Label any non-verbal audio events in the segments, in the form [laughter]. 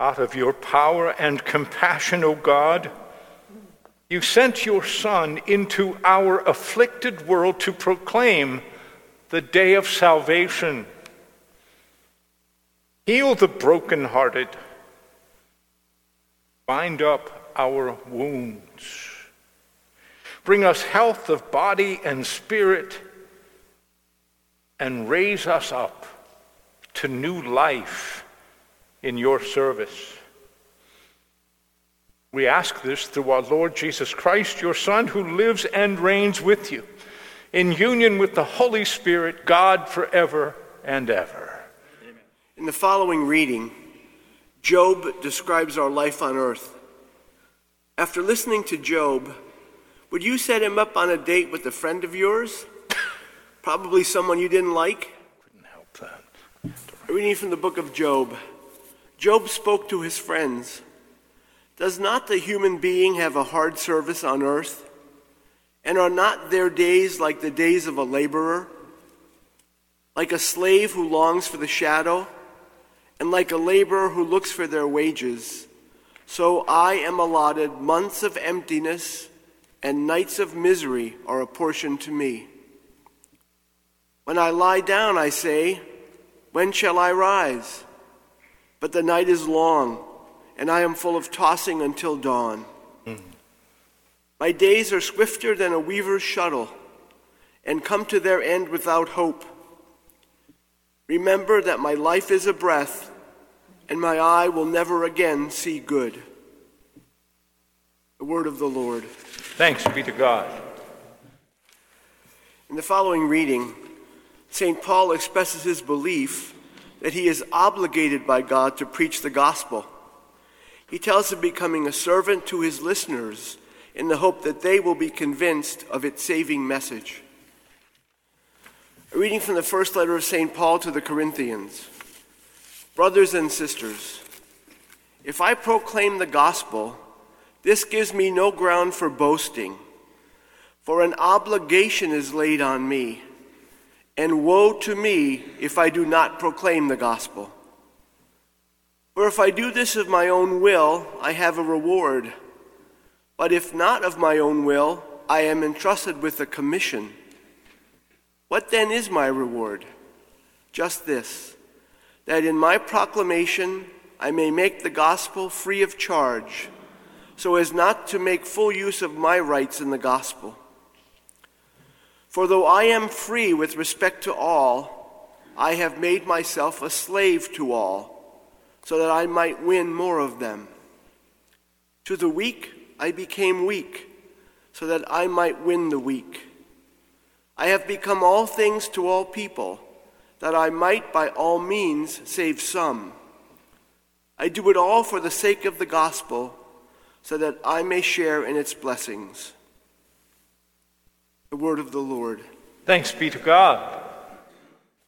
Out of your power and compassion, O God, you sent your Son into our afflicted world to proclaim the day of salvation. Heal the brokenhearted, bind up our wounds, bring us health of body and spirit, and raise us up to new life in your service. We ask this through our Lord Jesus Christ, your Son, who lives and reigns with you in union with the Holy Spirit, God forever and ever. In the following reading, Job describes our life on earth. After listening to Job, would you set him up on a date with a friend of yours? [coughs] Probably someone you didn't like? Couldn't help that. Reading from the book of Job. Job spoke to his friends. Does not the human being have a hard service on earth? And are not their days like the days of a laborer? Like a slave who longs for the shadow, and like a laborer who looks for their wages? So I am allotted months of emptiness, and nights of misery are apportioned to me. When I lie down, I say, When shall I rise? But the night is long, and I am full of tossing until dawn. Mm. My days are swifter than a weaver's shuttle, and come to their end without hope. Remember that my life is a breath, and my eye will never again see good. The word of the Lord. Thanks be to God. In the following reading, St. Paul expresses his belief that he is obligated by God to preach the gospel. He tells of becoming a servant to his listeners in the hope that they will be convinced of its saving message. A reading from the first letter of St. Paul to the Corinthians. Brothers and sisters, if I proclaim the gospel, this gives me no ground for boasting, for an obligation is laid on me, and woe to me if I do not proclaim the gospel. For if I do this of my own will, I have a reward. But if not of my own will, I am entrusted with a commission. What then is my reward? Just this that in my proclamation I may make the gospel free of charge, so as not to make full use of my rights in the gospel. For though I am free with respect to all, I have made myself a slave to all, so that I might win more of them. To the weak, I became weak, so that I might win the weak. I have become all things to all people, that I might by all means save some. I do it all for the sake of the gospel, so that I may share in its blessings. The word of the Lord. Thanks be to God.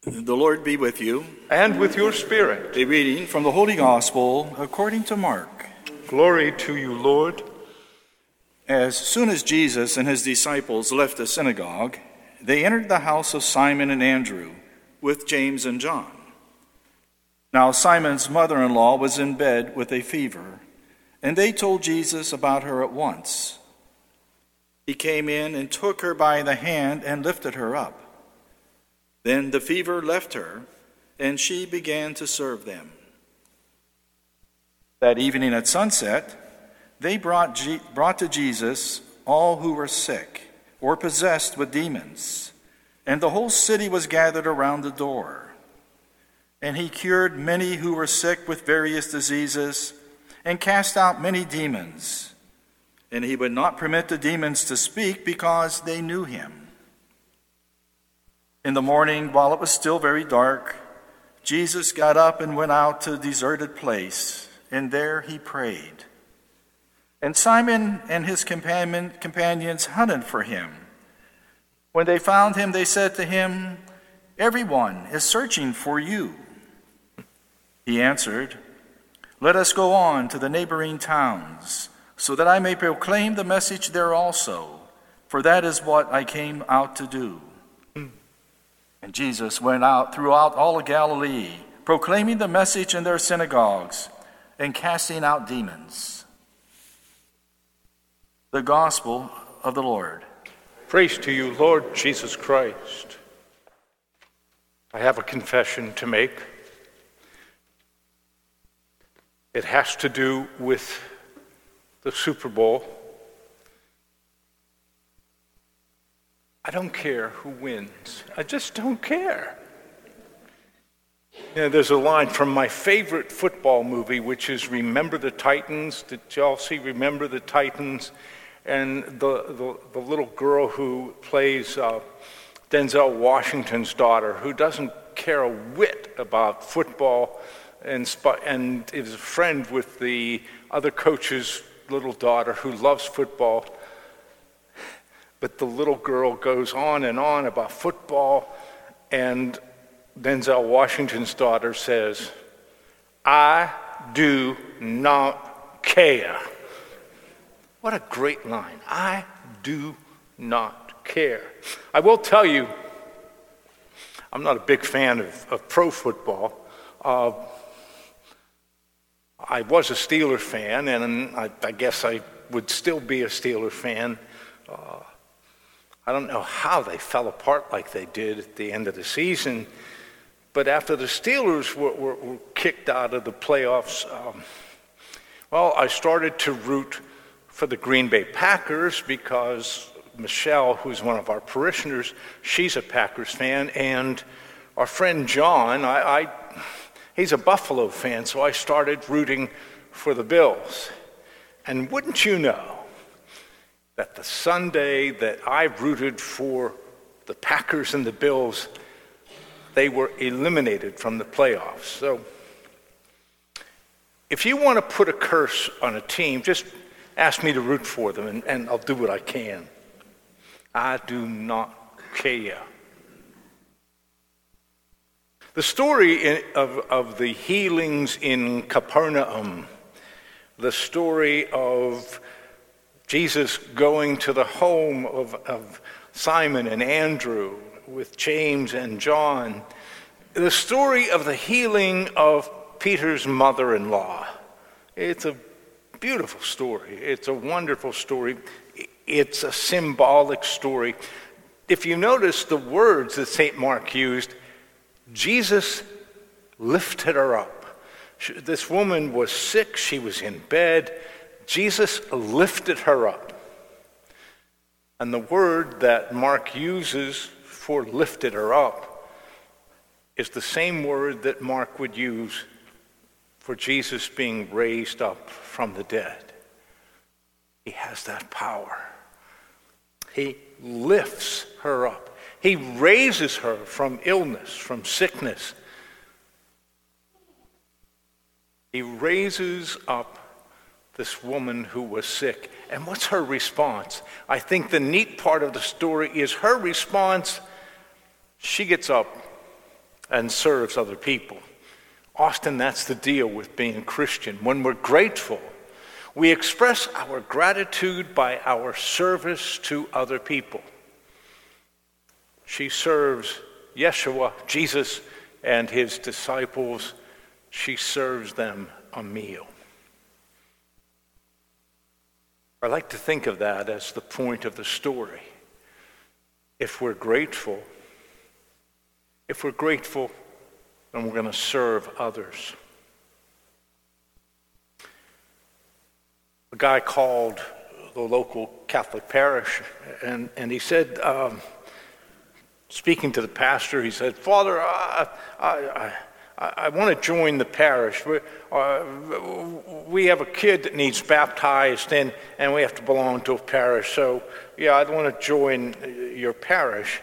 The Lord be with you. And with your spirit. A reading from the Holy Gospel according to Mark. Glory to you, Lord. As soon as Jesus and his disciples left the synagogue, they entered the house of Simon and Andrew with James and John. Now, Simon's mother in law was in bed with a fever, and they told Jesus about her at once. He came in and took her by the hand and lifted her up. Then the fever left her, and she began to serve them. That evening at sunset, they brought, brought to Jesus all who were sick or possessed with demons, and the whole city was gathered around the door. And he cured many who were sick with various diseases and cast out many demons. And he would not permit the demons to speak because they knew him. In the morning, while it was still very dark, Jesus got up and went out to a deserted place, and there he prayed. And Simon and his companion, companions hunted for him. When they found him, they said to him, Everyone is searching for you. He answered, Let us go on to the neighboring towns, so that I may proclaim the message there also, for that is what I came out to do. And Jesus went out throughout all of Galilee, proclaiming the message in their synagogues, and casting out demons. The Gospel of the Lord. Praise to you, Lord Jesus Christ. I have a confession to make. It has to do with the Super Bowl. I don't care who wins. I just don't care. You know, there's a line from my favorite football movie, which is Remember the Titans. Did y'all see Remember the Titans? And the, the, the little girl who plays uh, Denzel Washington's daughter, who doesn't care a whit about football and, and is a friend with the other coach's little daughter who loves football but the little girl goes on and on about football, and Denzel Washington's daughter says, I do not care. What a great line. I do not care. I will tell you, I'm not a big fan of, of pro football. Uh, I was a Steeler fan, and I, I, guess I would still be a Steeler fan. Uh, I don't know how they fell apart like they did at the end of the season, but after the Steelers were, were, were kicked out of the playoffs, um, well, I started to root for the Green Bay Packers because Michelle, who's one of our parishioners, she's a Packers fan, and our friend John, I, I, he's a Buffalo fan, so I started rooting for the Bills. And wouldn't you know, that the Sunday that I rooted for the Packers and the Bills, they were eliminated from the playoffs. So if you want to put a curse on a team, just ask me to root for them and, and I'll do what I can. I do not care. The story of, of the healings in Capernaum, the story of Jesus going to the home of, of Simon and Andrew with James and John. The story of the healing of Peter's mother in law. It's a beautiful story. It's a wonderful story. It's a symbolic story. If you notice the words that St. Mark used, Jesus lifted her up. This woman was sick, she was in bed. Jesus lifted her up. And the word that Mark uses for lifted her up is the same word that Mark would use for Jesus being raised up from the dead. He has that power. He lifts her up. He raises her from illness, from sickness. He raises up this woman who was sick. And what's her response? I think the neat part of the story is her response. She gets up and serves other people. Often that's the deal with being Christian. When we're grateful, we express our gratitude by our service to other people. She serves Yeshua, Jesus, and his disciples. She serves them a meal. I like to think of that as the point of the story. If we're grateful, if we're grateful, then we're going to serve others. A guy called the local Catholic parish, and, and he said, um, speaking to the pastor, he said, Father, I, I, I I, want to join the parish. We, uh, we have a kid that needs baptized, and, and we have to belong to a parish. So, yeah, I'd want to join your parish.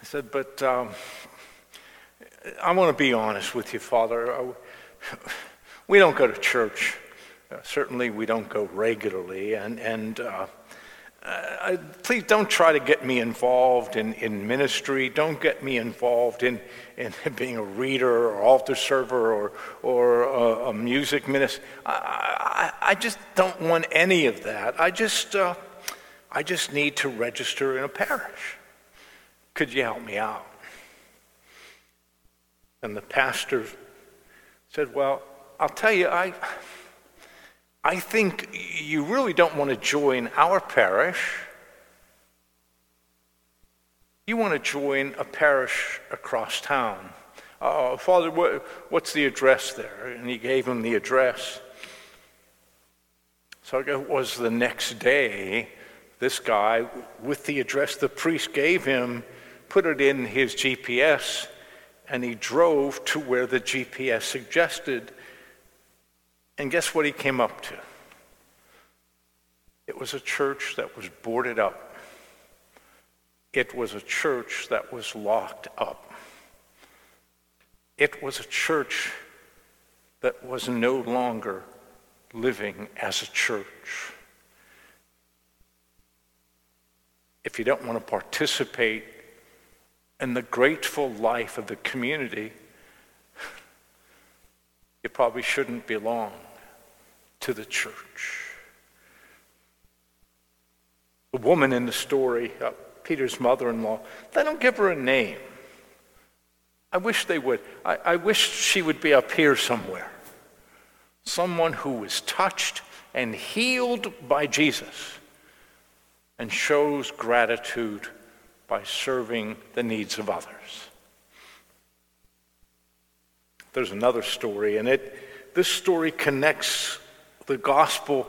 I said, but um, I want to be honest with you, Father. Uh, we don't go to church. Uh, certainly, we don't go regularly, and and uh, uh, please don't try to get me involved in, in ministry. Don't get me involved in, in [laughs] being a reader or altar server or, or a, a music minister. I, I, I, just don't want any of that. I just, uh, I just need to register in a parish. Could you help me out? And the pastor said, Well, I'll tell you, I, I think you really don't want to join our parish. You want to join a parish across town. Uh, Father, what, what's the address there? And he gave him the address. So it was the next day, this guy, with the address the priest gave him, put it in his GPS, and he drove to where the GPS suggested. And guess what he came up to? It was a church that was boarded up. It was a church that was locked up. It was a church that was no longer living as a church. If you don't want to participate in the grateful life of the community, you probably shouldn't belong to the church. The woman in the story, uh, Peter's mother in law, they don't give her a name. I wish they would. I, I wish she would be up here somewhere. Someone who was touched and healed by Jesus and shows gratitude by serving the needs of others. There's another story, and it, this story connects the gospel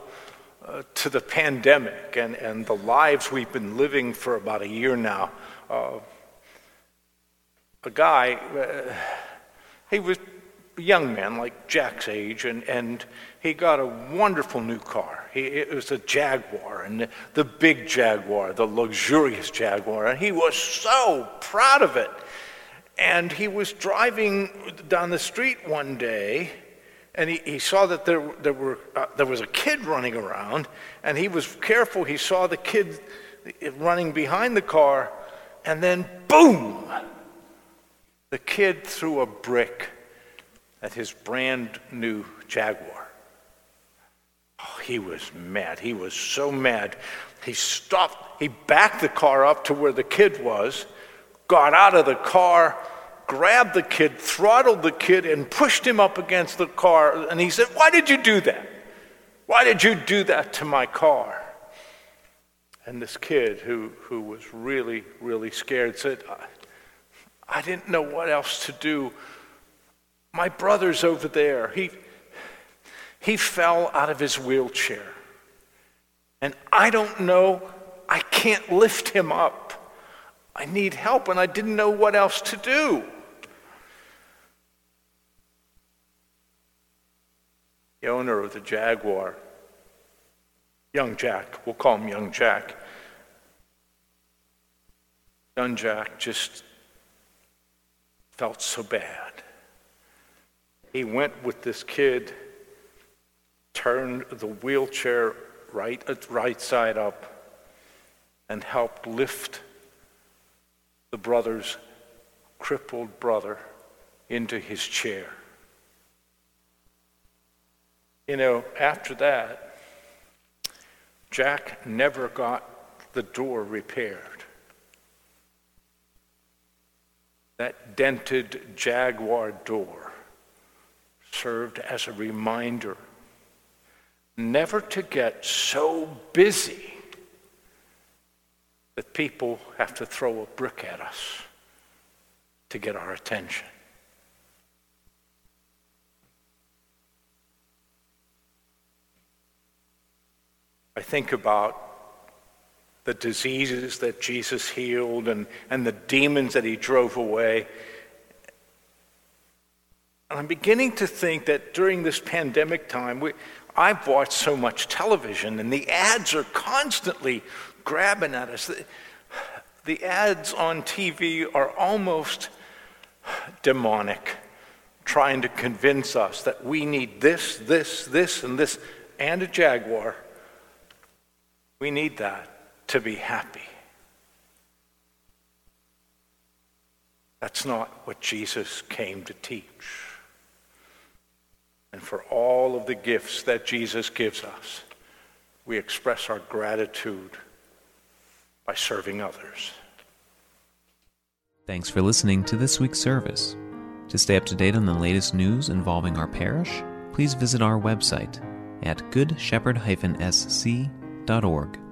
uh, to the pandemic and, and the lives we've been living for about a year now. Uh, a guy, uh, he was a young man, like Jack's age, and, and he got a wonderful new car. He, it was a Jaguar, and the, the big Jaguar, the luxurious Jaguar, and he was so proud of it. And he was driving down the street one day, and he, he saw that there, there, were, uh, there was a kid running around, and he was careful. He saw the kid running behind the car, and then boom! The kid threw a brick at his brand new Jaguar. Oh, he was mad. He was so mad. He stopped, he backed the car up to where the kid was, got out of the car, grabbed the kid, throttled the kid, and pushed him up against the car. And he said, Why did you do that? Why did you do that to my car? And this kid, who, who was really, really scared, said, I I didn't know what else to do. My brother's over there. He, he fell out of his wheelchair. And I don't know, I can't lift him up. I need help, and I didn't know what else to do. The owner of the Jaguar, young Jack, we'll call him young Jack. Young Jack just felt so bad. He went with this kid, turned the wheelchair right, right side up, and helped lift the brother's crippled brother into his chair. You know, after that, Jack never got the door repaired. That dented Jaguar door served as a reminder never to get so busy that people have to throw a brick at us to get our attention. I think about the diseases that Jesus healed and, and the demons that he drove away. And I'm beginning to think that during this pandemic time, we, I've watched so much television and the ads are constantly grabbing at us. The, ads on TV are almost demonic, trying to convince us that we need this, this, this, and this, and a Jaguar. We need that to be happy. That's not what Jesus came to teach. And for all of the gifts that Jesus gives us, we express our gratitude by serving others. Thanks for listening to this week's service. To stay up to date on the latest news involving our parish, please visit our website at goodshepherd-sc.org.